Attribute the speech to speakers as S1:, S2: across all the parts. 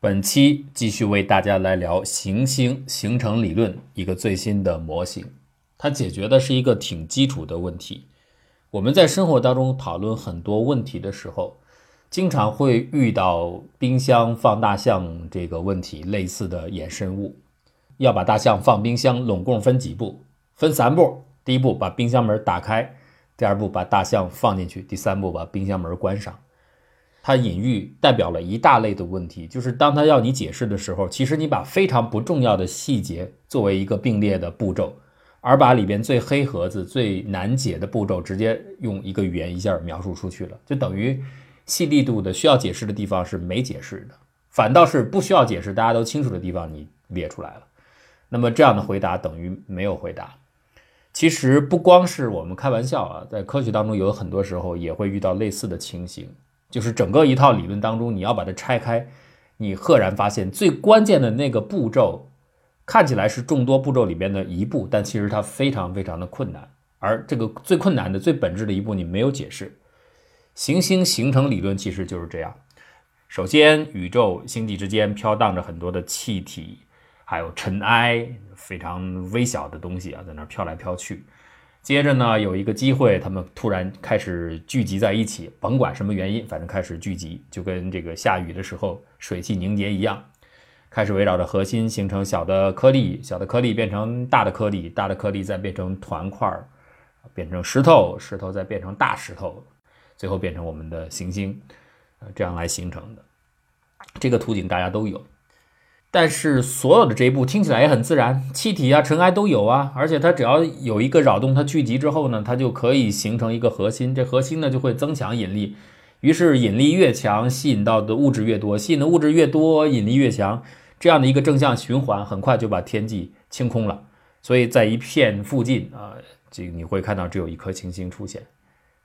S1: 本期继续为大家来聊行星形成理论一个最新的模型，它解决的是一个挺基础的问题。我们在生活当中讨论很多问题的时候，经常会遇到冰箱放大象这个问题类似的衍生物。要把大象放冰箱，拢共分几步？分三步。第一步把冰箱门打开，第二步把大象放进去，第三步把冰箱门关上。它隐喻代表了一大类的问题，就是当它要你解释的时候，其实你把非常不重要的细节作为一个并列的步骤，而把里边最黑盒子、最难解的步骤直接用一个语言一下描述出去了，就等于细力度的需要解释的地方是没解释的，反倒是不需要解释、大家都清楚的地方你列出来了。那么这样的回答等于没有回答。其实不光是我们开玩笑啊，在科学当中有很多时候也会遇到类似的情形，就是整个一套理论当中，你要把它拆开，你赫然发现最关键的那个步骤，看起来是众多步骤里边的一步，但其实它非常非常的困难。而这个最困难的、最本质的一步，你没有解释。行星形成理论其实就是这样：首先，宇宙星际之间飘荡着很多的气体。还有尘埃，非常微小的东西啊，在那飘来飘去。接着呢，有一个机会，他们突然开始聚集在一起，甭管什么原因，反正开始聚集，就跟这个下雨的时候水汽凝结一样，开始围绕着核心形成小的颗粒，小的颗粒变成大的颗粒，大的颗粒再变成团块，变成石头，石头再变成大石头，最后变成我们的行星，呃，这样来形成的。这个图景大家都有。但是所有的这一步听起来也很自然，气体啊、尘埃都有啊，而且它只要有一个扰动，它聚集之后呢，它就可以形成一个核心，这核心呢就会增强引力，于是引力越强，吸引到的物质越多，吸引的物质越多，引力越强，这样的一个正向循环，很快就把天际清空了。所以在一片附近啊，这个你会看到只有一颗行星出现，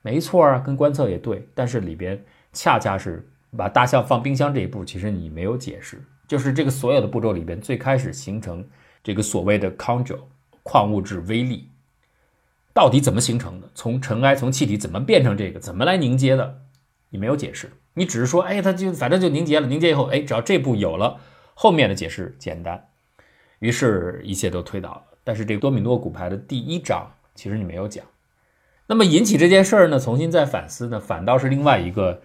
S1: 没错啊，跟观测也对，但是里边恰恰是把大象放冰箱这一步，其实你没有解释。就是这个所有的步骤里边，最开始形成这个所谓的 conjure 矿物质微粒，到底怎么形成的？从尘埃、从气体怎么变成这个？怎么来凝结的？你没有解释，你只是说，哎，它就反正就凝结了。凝结以后，哎，只要这步有了，后面的解释简单，于是一切都推倒了。但是这个多米诺骨牌的第一章，其实你没有讲。那么引起这件事儿呢，重新再反思呢，反倒是另外一个。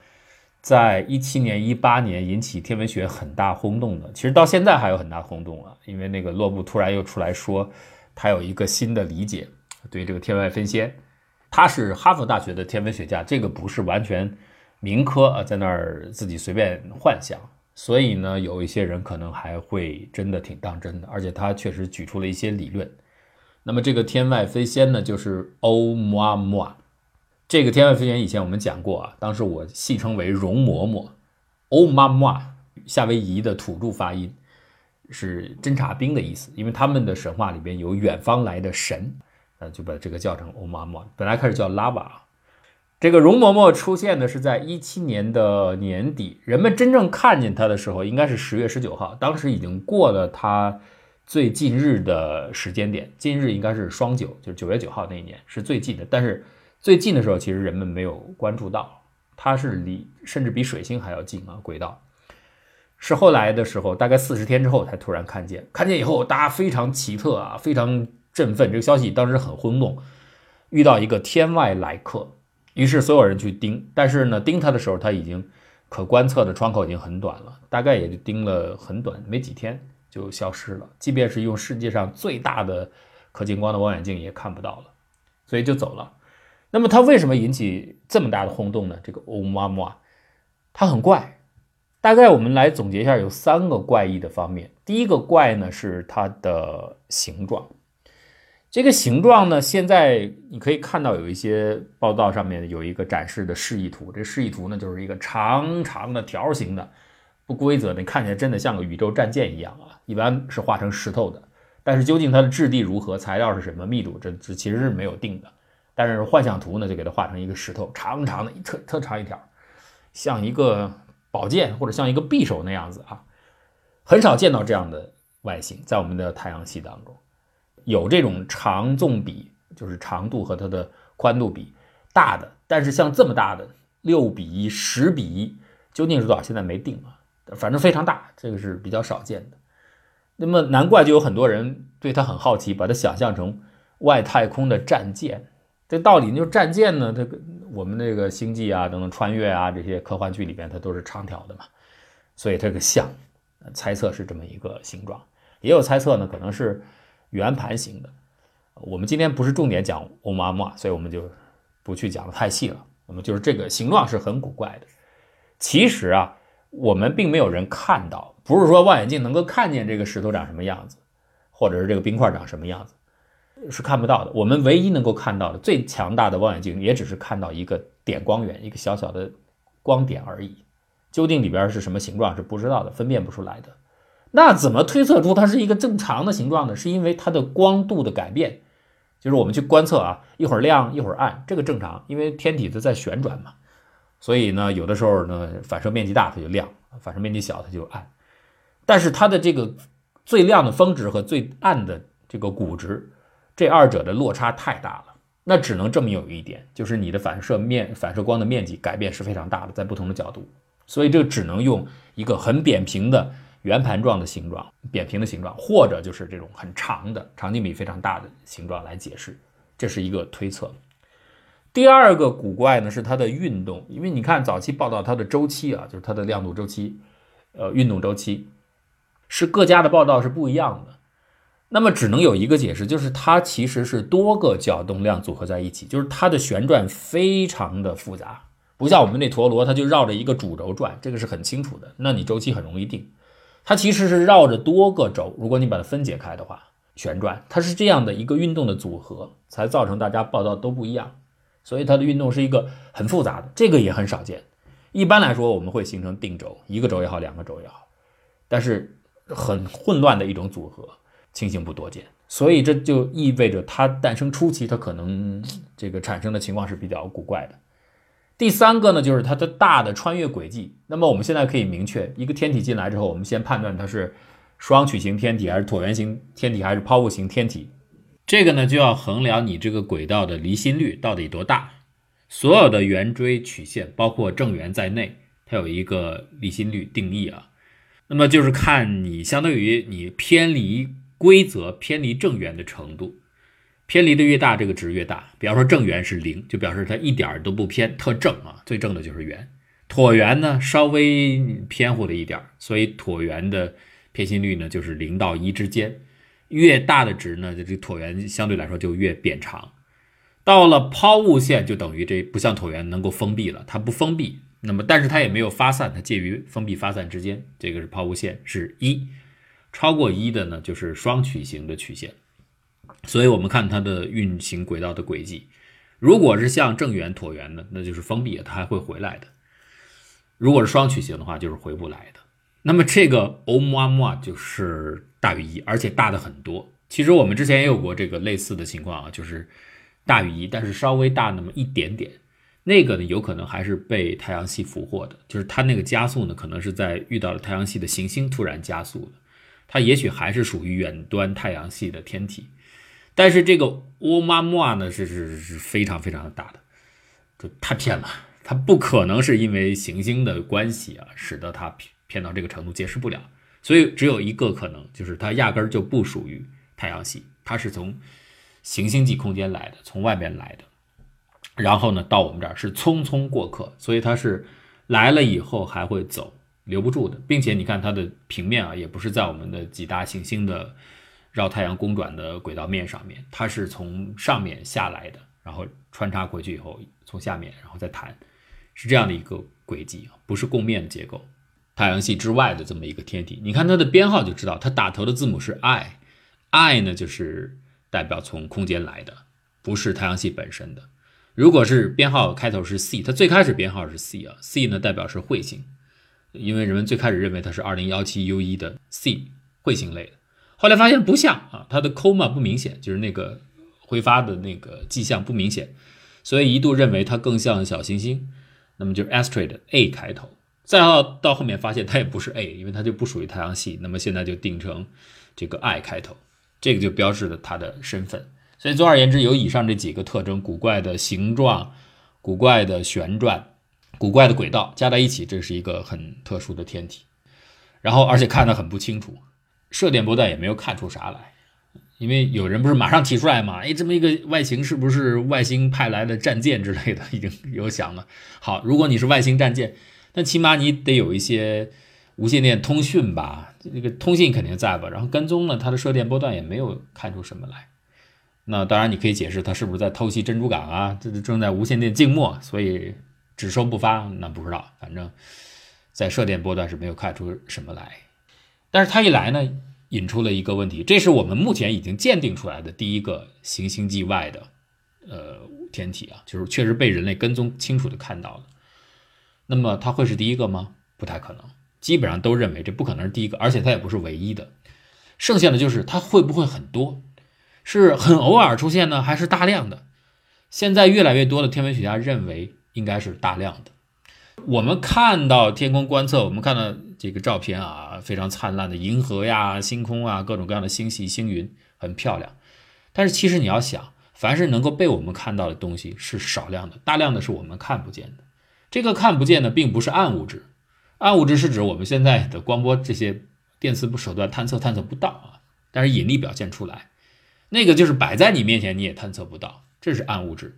S1: 在一七年、一八年引起天文学很大轰动的，其实到现在还有很大轰动啊！因为那个洛布突然又出来说，他有一个新的理解，对这个天外飞仙，他是哈佛大学的天文学家，这个不是完全民科啊，在那儿自己随便幻想，所以呢，有一些人可能还会真的挺当真的，而且他确实举出了一些理论。那么这个天外飞仙呢，就是欧姆阿姆啊。这个天外飞仙以前我们讲过啊，当时我戏称为容嬷嬷，欧妈妈，夏威夷的土著发音是侦察兵的意思，因为他们的神话里边有远方来的神，呃，就把这个叫成欧妈妈。本来开始叫拉瓦，这个容嬷嬷出现的是在一七年的年底，人们真正看见她的时候应该是十月十九号，当时已经过了她最近日的时间点，近日应该是双九，就是九月九号那一年是最近的，但是。最近的时候，其实人们没有关注到，它是离甚至比水星还要近啊，轨道。是后来的时候，大概四十天之后才突然看见，看见以后大家非常奇特啊，非常振奋。这个消息当时很轰动，遇到一个天外来客，于是所有人去盯，但是呢，盯他的时候，他已经可观测的窗口已经很短了，大概也就盯了很短，没几天就消失了。即便是用世界上最大的可见光的望远镜也看不到了，所以就走了。那么它为什么引起这么大的轰动呢？这个欧姆阿它很怪。大概我们来总结一下，有三个怪异的方面。第一个怪呢是它的形状。这个形状呢，现在你可以看到有一些报道上面有一个展示的示意图。这示意图呢就是一个长长的条形的、不规则的，看起来真的像个宇宙战舰一样啊。一般是画成石头的，但是究竟它的质地如何、材料是什么、密度，这这其实是没有定的。但是幻象图呢，就给它画成一个石头，长长的，特特长一条，像一个宝剑或者像一个匕首那样子啊，很少见到这样的外形，在我们的太阳系当中，有这种长纵比，就是长度和它的宽度比大的，但是像这么大的六比一、十比一，究竟是多少？现在没定啊。反正非常大，这个是比较少见的。那么难怪就有很多人对它很好奇，把它想象成外太空的战舰。这道理就是战舰呢，这个我们那个星际啊等等穿越啊这些科幻剧里边它都是长条的嘛，所以这个像，猜测是这么一个形状。也有猜测呢，可能是圆盘形的。我们今天不是重点讲欧姆阿穆，所以我们就不去讲的太细了。那么就是这个形状是很古怪的。其实啊，我们并没有人看到，不是说望远镜能够看见这个石头长什么样子，或者是这个冰块长什么样子，是看不到的。我们唯一能够看到的最强大的望远镜，也只是看到一个点光源，一个小小的光点而已。究竟里边是什么形状是不知道的，分辨不出来的。那怎么推测出它是一个正常的形状呢？是因为它的光度的改变。就是我们去观测啊，一会儿亮一会儿暗，这个正常，因为天体它在旋转嘛，所以呢，有的时候呢，反射面积大它就亮，反射面积小它就暗。但是它的这个最亮的峰值和最暗的这个谷值，这二者的落差太大了，那只能证明有一点，就是你的反射面反射光的面积改变是非常大的，在不同的角度，所以这只能用一个很扁平的。圆盘状的形状、扁平的形状，或者就是这种很长的长径比非常大的形状来解释，这是一个推测。第二个古怪呢是它的运动，因为你看早期报道它的周期啊，就是它的亮度周期，呃，运动周期是各家的报道是不一样的。那么只能有一个解释，就是它其实是多个角动量组合在一起，就是它的旋转非常的复杂，不像我们那陀螺，它就绕着一个主轴转，这个是很清楚的，那你周期很容易定。它其实是绕着多个轴，如果你把它分解开的话，旋转，它是这样的一个运动的组合，才造成大家报道都不一样。所以它的运动是一个很复杂的，这个也很少见。一般来说，我们会形成定轴，一个轴也好，两个轴也好，但是很混乱的一种组合，情形不多见。所以这就意味着它诞生初期，它可能这个产生的情况是比较古怪的。第三个呢，就是它的大的穿越轨迹。那么我们现在可以明确，一个天体进来之后，我们先判断它是双曲型天体，还是椭圆形天体，还是抛物型天体。这个呢，就要衡量你这个轨道的离心率到底多大。所有的圆锥曲线，包括正圆在内，它有一个离心率定义啊。那么就是看你相当于你偏离规则、偏离正圆的程度。偏离的越大，这个值越大。比方说正圆是零，就表示它一点儿都不偏，特正啊，最正的就是圆。椭圆呢稍微偏乎了一点儿，所以椭圆的偏心率呢就是零到一之间。越大的值呢，这这椭圆相对来说就越扁长。到了抛物线就等于这不像椭圆能够封闭了，它不封闭，那么但是它也没有发散，它介于封闭发散之间，这个是抛物线是一。超过一的呢就是双曲形的曲线。所以，我们看它的运行轨道的轨迹，如果是像正圆、椭圆的，那就是封闭的，它还会回来的；如果是双曲形的话，就是回不来的。那么，这个欧姆阿穆就是大于一，而且大的很多。其实我们之前也有过这个类似的情况啊，就是大于一，但是稍微大那么一点点。那个呢，有可能还是被太阳系俘获的，就是它那个加速呢，可能是在遇到了太阳系的行星突然加速的。它也许还是属于远端太阳系的天体。但是这个乌玛穆啊呢是是是非常非常大的，就太偏了，它不可能是因为行星的关系啊，使得它偏偏到这个程度，解释不了。所以只有一个可能，就是它压根儿就不属于太阳系，它是从行星际空间来的，从外边来的，然后呢到我们这儿是匆匆过客，所以它是来了以后还会走，留不住的，并且你看它的平面啊，也不是在我们的几大行星的。绕太阳公转的轨道面上面，它是从上面下来的，然后穿插回去以后，从下面然后再弹，是这样的一个轨迹不是共面的结构。太阳系之外的这么一个天体，你看它的编号就知道，它打头的字母是 I，I 呢就是代表从空间来的，不是太阳系本身的。如果是编号开头是 C，它最开始编号是 C 啊，C 呢代表是彗星，因为人们最开始认为它是二零幺七 U 一的 C 彗星类的。后来发现不像啊，它的 coma 不明显，就是那个挥发的那个迹象不明显，所以一度认为它更像小行星。那么就是 asteroid A 开头，再到到后面发现它也不是 A，因为它就不属于太阳系。那么现在就定成这个 I 开头，这个就标志了它的身份。所以总而言之，有以上这几个特征：古怪的形状、古怪的旋转、古怪的轨道，加在一起，这是一个很特殊的天体。然后而且看得很不清楚，射电波段也没有看出啥来。因为有人不是马上提出来嘛，哎，这么一个外形是不是外星派来的战舰之类的？已经有想了。好，如果你是外星战舰，那起码你得有一些无线电通讯吧？这个通信肯定在吧？然后跟踪呢，它的射电波段也没有看出什么来。那当然，你可以解释它是不是在偷袭珍珠港啊？这正在无线电静默，所以只收不发。那不知道，反正在射电波段是没有看出什么来。但是它一来呢？引出了一个问题，这是我们目前已经鉴定出来的第一个行星际外的呃天体啊，就是确实被人类跟踪清楚的看到了。那么它会是第一个吗？不太可能，基本上都认为这不可能是第一个，而且它也不是唯一的。剩下的就是它会不会很多，是很偶尔出现呢，还是大量的？现在越来越多的天文学家认为应该是大量的。我们看到天空观测，我们看到这个照片啊，非常灿烂的银河呀、星空啊，各种各样的星系、星云，很漂亮。但是其实你要想，凡是能够被我们看到的东西是少量的，大量的是我们看不见的。这个看不见的并不是暗物质，暗物质是指我们现在的光波这些电磁手段探测探测不到啊，但是引力表现出来，那个就是摆在你面前你也探测不到，这是暗物质。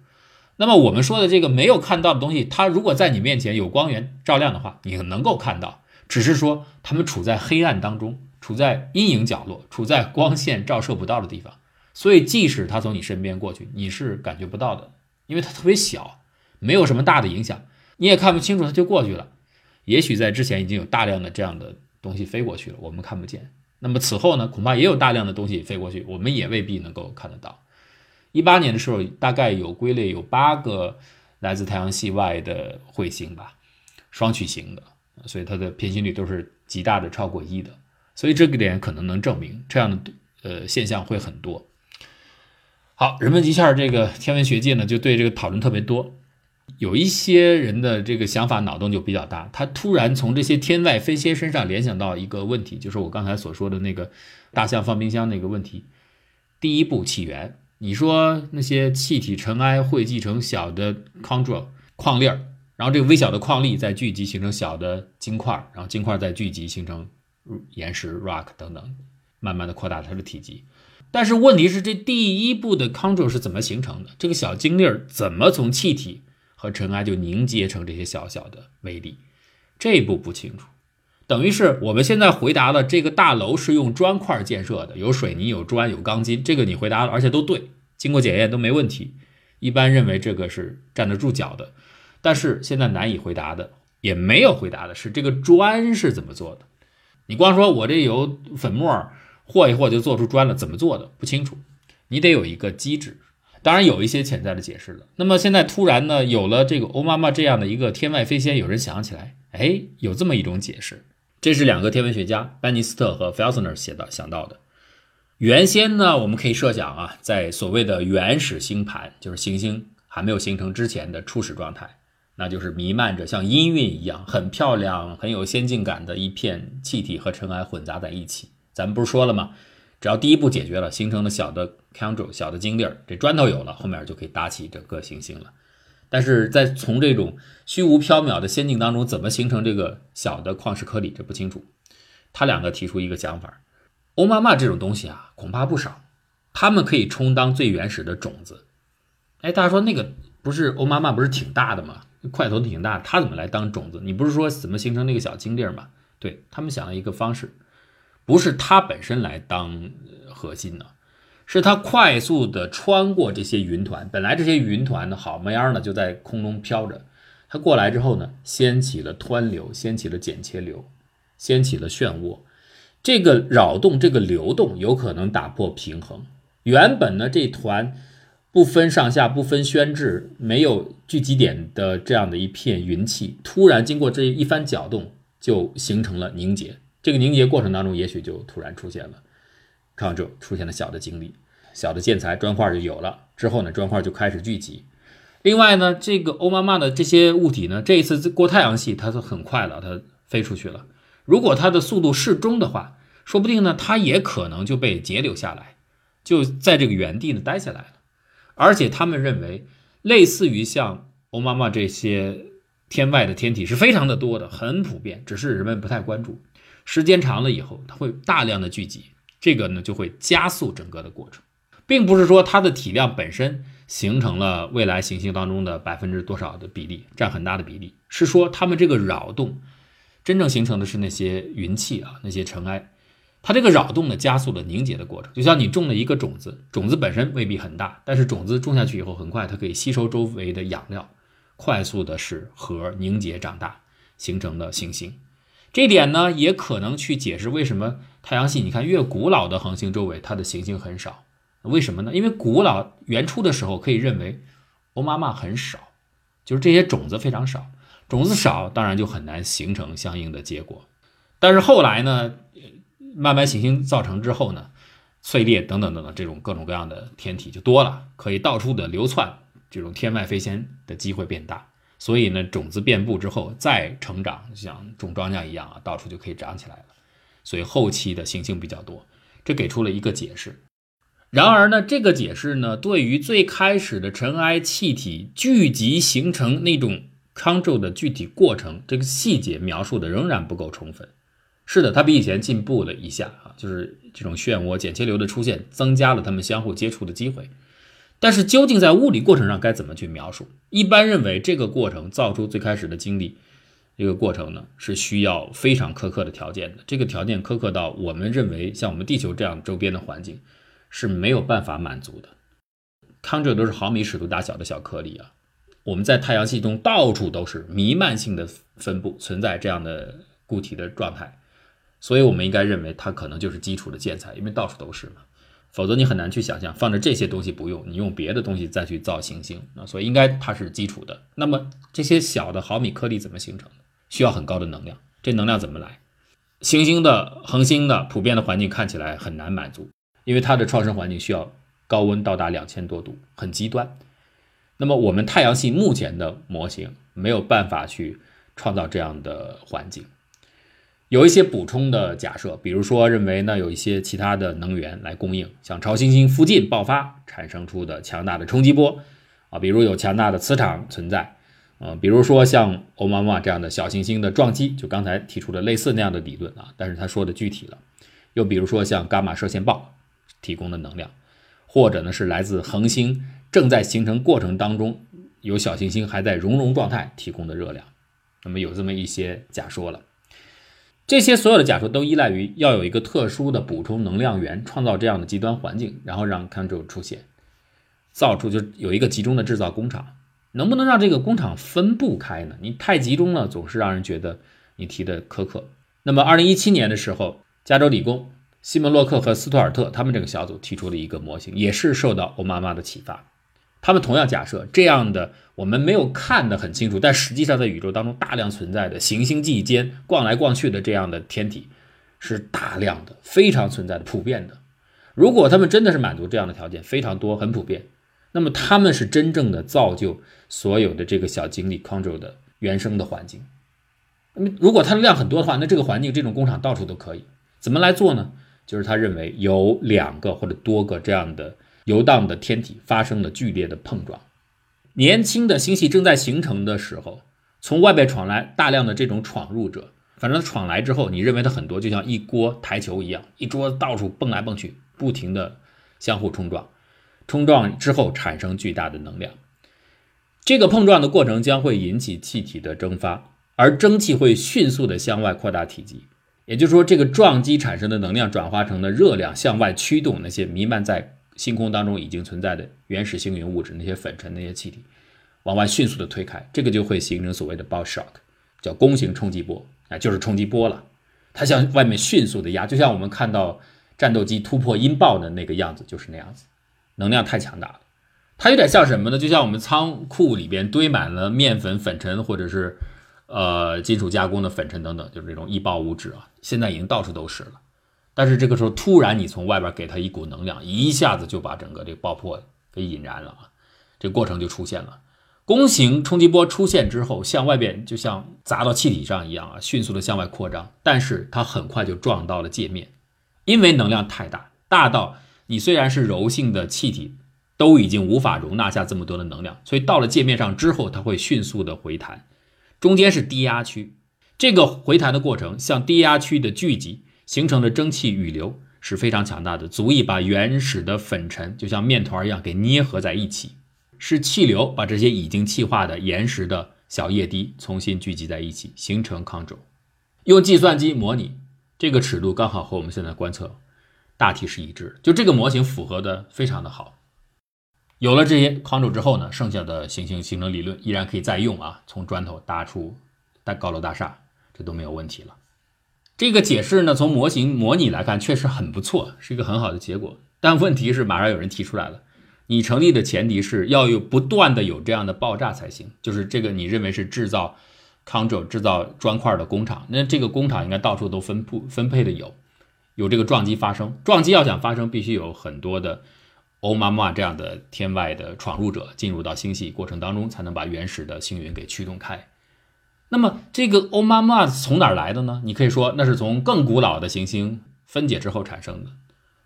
S1: 那么我们说的这个没有看到的东西，它如果在你面前有光源照亮的话，你能够看到，只是说它们处在黑暗当中，处在阴影角落，处在光线照射不到的地方，所以即使它从你身边过去，你是感觉不到的，因为它特别小，没有什么大的影响，你也看不清楚它就过去了。也许在之前已经有大量的这样的东西飞过去了，我们看不见。那么此后呢，恐怕也有大量的东西飞过去，我们也未必能够看得到。一八年的时候，大概有归类有八个来自太阳系外的彗星吧，双曲型的，所以它的偏心率都是极大的超过一的，所以这个点可能能证明这样的呃现象会很多。好，人们一下这个天文学界呢就对这个讨论特别多，有一些人的这个想法脑洞就比较大，他突然从这些天外飞仙身上联想到一个问题，就是我刚才所说的那个大象放冰箱那个问题，第一步起源。你说那些气体尘埃汇集成小的 Ctrl 矿粒儿，然后这个微小的矿粒再聚集形成小的晶块，然后晶块再聚集形成岩石 rock 等等，慢慢的扩大它的体积。但是问题是，这第一步的 chondral 是怎么形成的？这个小晶粒儿怎么从气体和尘埃就凝结成这些小小的微粒？这一步不清楚。等于是我们现在回答了这个大楼是用砖块建设的，有水泥、有砖、有钢筋，这个你回答了，而且都对，经过检验都没问题。一般认为这个是站得住脚的，但是现在难以回答的，也没有回答的是这个砖是怎么做的。你光说我这有粉末和一和就做出砖了，怎么做的不清楚，你得有一个机制。当然有一些潜在的解释了。那么现在突然呢，有了这个欧妈妈这样的一个天外飞仙，有人想起来，哎，有这么一种解释。这是两个天文学家班尼斯特和 Felsner 写的想到的。原先呢，我们可以设想啊，在所谓的原始星盘，就是行星还没有形成之前的初始状态，那就是弥漫着像音韵一样很漂亮、很有先进感的一片气体和尘埃混杂在一起。咱们不是说了吗？只要第一步解决了，形成了小的 chondrule 小的晶粒儿，这砖头有了，后面就可以搭起整个行星了。但是在从这种虚无缥缈的仙境当中，怎么形成这个小的矿石颗粒，这不清楚。他两个提出一个想法，欧妈妈这种东西啊，恐怕不少，它们可以充当最原始的种子。哎，大家说那个不是欧妈妈不是挺大的吗？块头挺大，它怎么来当种子？你不是说怎么形成那个小晶粒吗？对他们想了一个方式，不是它本身来当核心呢。是它快速的穿过这些云团，本来这些云团呢好模样呢就在空中飘着，它过来之后呢，掀起了湍流，掀起了剪切流，掀起了漩涡。这个扰动，这个流动有可能打破平衡。原本呢这团不分上下、不分宣制、没有聚集点的这样的一片云气，突然经过这一番搅动，就形成了凝结。这个凝结过程当中，也许就突然出现了。看这出现了小的晶粒，小的建材砖块就有了。之后呢，砖块就开始聚集。另外呢，这个欧妈妈的这些物体呢，这一次过太阳系，它是很快了，它飞出去了。如果它的速度适中的话，说不定呢，它也可能就被截留下来，就在这个原地呢待下来了。而且他们认为，类似于像欧妈妈这些天外的天体是非常的多的，很普遍，只是人们不太关注。时间长了以后，它会大量的聚集，这个呢就会加速整个的过程，并不是说它的体量本身形成了未来行星当中的百分之多少的比例，占很大的比例，是说它们这个扰动真正形成的是那些云气啊，那些尘埃。它这个扰动呢，加速了凝结的过程，就像你种了一个种子，种子本身未必很大，但是种子种下去以后，很快它可以吸收周围的养料，快速的使核凝结长大，形成了行星。这点呢，也可能去解释为什么太阳系，你看越古老的恒星周围，它的行星很少，为什么呢？因为古老原初的时候，可以认为欧妈妈很少，就是这些种子非常少，种子少，当然就很难形成相应的结果。但是后来呢？慢慢行星造成之后呢，碎裂等等等等，这种各种各样的天体就多了，可以到处的流窜，这种天外飞仙的机会变大。所以呢，种子遍布之后再成长，像种庄稼一样啊，到处就可以长起来了。所以后期的行星比较多，这给出了一个解释。然而呢，这个解释呢，对于最开始的尘埃气体聚集形成那种康州的具体过程，这个细节描述的仍然不够充分。是的，它比以前进步了一下啊，就是这种漩涡剪切流的出现，增加了它们相互接触的机会。但是究竟在物理过程上该怎么去描述？一般认为这个过程造出最开始的经历，这个过程呢是需要非常苛刻的条件的。这个条件苛刻到我们认为像我们地球这样周边的环境是没有办法满足的。康这都是毫米尺度大小的小颗粒啊，我们在太阳系中到处都是弥漫性的分布存在这样的固体的状态。所以，我们应该认为它可能就是基础的建材，因为到处都是嘛。否则，你很难去想象放着这些东西不用，你用别的东西再去造行星啊。所以，应该它是基础的。那么，这些小的毫米颗粒怎么形成？需要很高的能量。这能量怎么来？行星的恒星的普遍的环境看起来很难满足，因为它的创生环境需要高温到达两千多度，很极端。那么，我们太阳系目前的模型没有办法去创造这样的环境。有一些补充的假设，比如说认为呢有一些其他的能源来供应，像超新星附近爆发产生出的强大的冲击波，啊，比如有强大的磁场存在，呃，比如说像欧妈妈这样的小行星的撞击，就刚才提出的类似那样的理论啊，但是他说的具体了，又比如说像伽马射线暴提供的能量，或者呢是来自恒星正在形成过程当中有小行星还在熔融状态提供的热量，那么有这么一些假说了。这些所有的假说都依赖于要有一个特殊的补充能量源，创造这样的极端环境，然后让 Ctrl 出现，造出就有一个集中的制造工厂。能不能让这个工厂分布开呢？你太集中了，总是让人觉得你提的苛刻。那么，二零一七年的时候，加州理工西蒙洛克和斯图尔特他们这个小组提出了一个模型，也是受到欧妈妈的启发。他们同样假设这样的我们没有看得很清楚，但实际上在宇宙当中大量存在的行星际间逛来逛去的这样的天体，是大量的、非常存在的、普遍的。如果他们真的是满足这样的条件，非常多、很普遍，那么他们是真正的造就所有的这个小精力 control 的原生的环境。那么如果它的量很多的话，那这个环境、这种工厂到处都可以。怎么来做呢？就是他认为有两个或者多个这样的。游荡的天体发生了剧烈的碰撞，年轻的星系正在形成的时候，从外边闯来大量的这种闯入者。反正闯来之后，你认为它很多，就像一锅台球一样，一桌子到处蹦来蹦去，不停的相互冲撞，冲撞之后产生巨大的能量。这个碰撞的过程将会引起气体的蒸发，而蒸汽会迅速的向外扩大体积。也就是说，这个撞击产生的能量转化成了热量，向外驱动那些弥漫在。星空当中已经存在的原始星云物质，那些粉尘、那些气体，往外迅速的推开，这个就会形成所谓的 b o shock，叫弓形冲击波，啊，就是冲击波了。它向外面迅速的压，就像我们看到战斗机突破音爆的那个样子，就是那样子，能量太强大了。它有点像什么呢？就像我们仓库里边堆满了面粉、粉尘，或者是呃金属加工的粉尘等等，就是这种易爆物质啊，现在已经到处都是了。但是这个时候，突然你从外边给它一股能量，一下子就把整个这个爆破给引燃了啊！这过程就出现了。弓形冲击波出现之后，向外边就像砸到气体上一样啊，迅速的向外扩张。但是它很快就撞到了界面，因为能量太大，大到你虽然是柔性的气体，都已经无法容纳下这么多的能量，所以到了界面上之后，它会迅速的回弹。中间是低压区。这个回弹的过程向低压区的聚集形成的蒸汽雨流是非常强大的，足以把原始的粉尘就像面团一样给捏合在一起。是气流把这些已经气化的岩石的小液滴重新聚集在一起，形成康轴。用计算机模拟这个尺度刚好和我们现在观测大体是一致，就这个模型符合的非常的好。有了这些康轴之后呢，剩下的行星形成理论依然可以再用啊，从砖头搭出大高楼大厦。这都没有问题了。这个解释呢，从模型模拟来看，确实很不错，是一个很好的结果。但问题是，马上有人提出来了：你成立的前提是要有不断的有这样的爆炸才行。就是这个，你认为是制造康轴、制造砖块的工厂，那这个工厂应该到处都分布分配的有，有这个撞击发生。撞击要想发生，必须有很多的欧妈妈这样的天外的闯入者进入到星系过程当中，才能把原始的星云给驱动开。那么这个欧妈妈从哪儿来的呢？你可以说那是从更古老的行星分解之后产生的。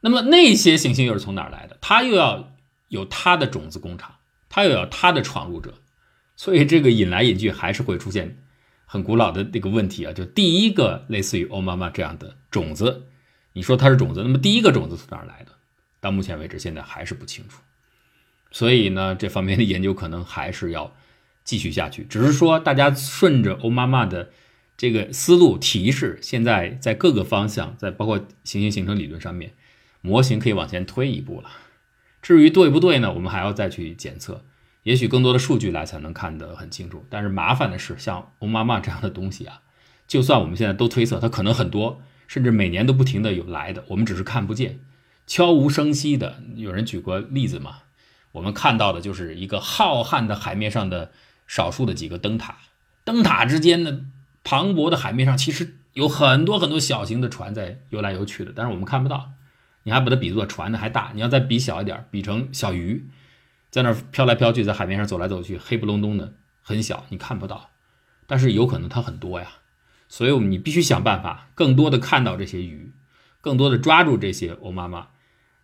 S1: 那么那些行星又是从哪儿来的？它又要有它的种子工厂，它又要它的闯入者，所以这个引来引去还是会出现很古老的这个问题啊。就第一个类似于欧妈妈这样的种子，你说它是种子，那么第一个种子从哪儿来的？到目前为止，现在还是不清楚。所以呢，这方面的研究可能还是要。继续下去，只是说大家顺着欧妈妈的这个思路提示，现在在各个方向，在包括行星形成理论上面，模型可以往前推一步了。至于对不对呢？我们还要再去检测，也许更多的数据来才能看得很清楚。但是麻烦的是，像欧妈妈这样的东西啊，就算我们现在都推测，它可能很多，甚至每年都不停的有来的，我们只是看不见，悄无声息的。有人举过例子嘛？我们看到的就是一个浩瀚的海面上的。少数的几个灯塔，灯塔之间的磅礴的海面上，其实有很多很多小型的船在游来游去的，但是我们看不到。你还把它比作船呢，还大。你要再比小一点，比成小鱼，在那儿飘来飘去，在海面上走来走去，黑不隆咚的，很小，你看不到。但是有可能它很多呀，所以我们你必须想办法，更多的看到这些鱼，更多的抓住这些欧妈妈，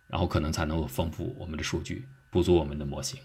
S1: 然后可能才能够丰富我们的数据，补足我们的模型。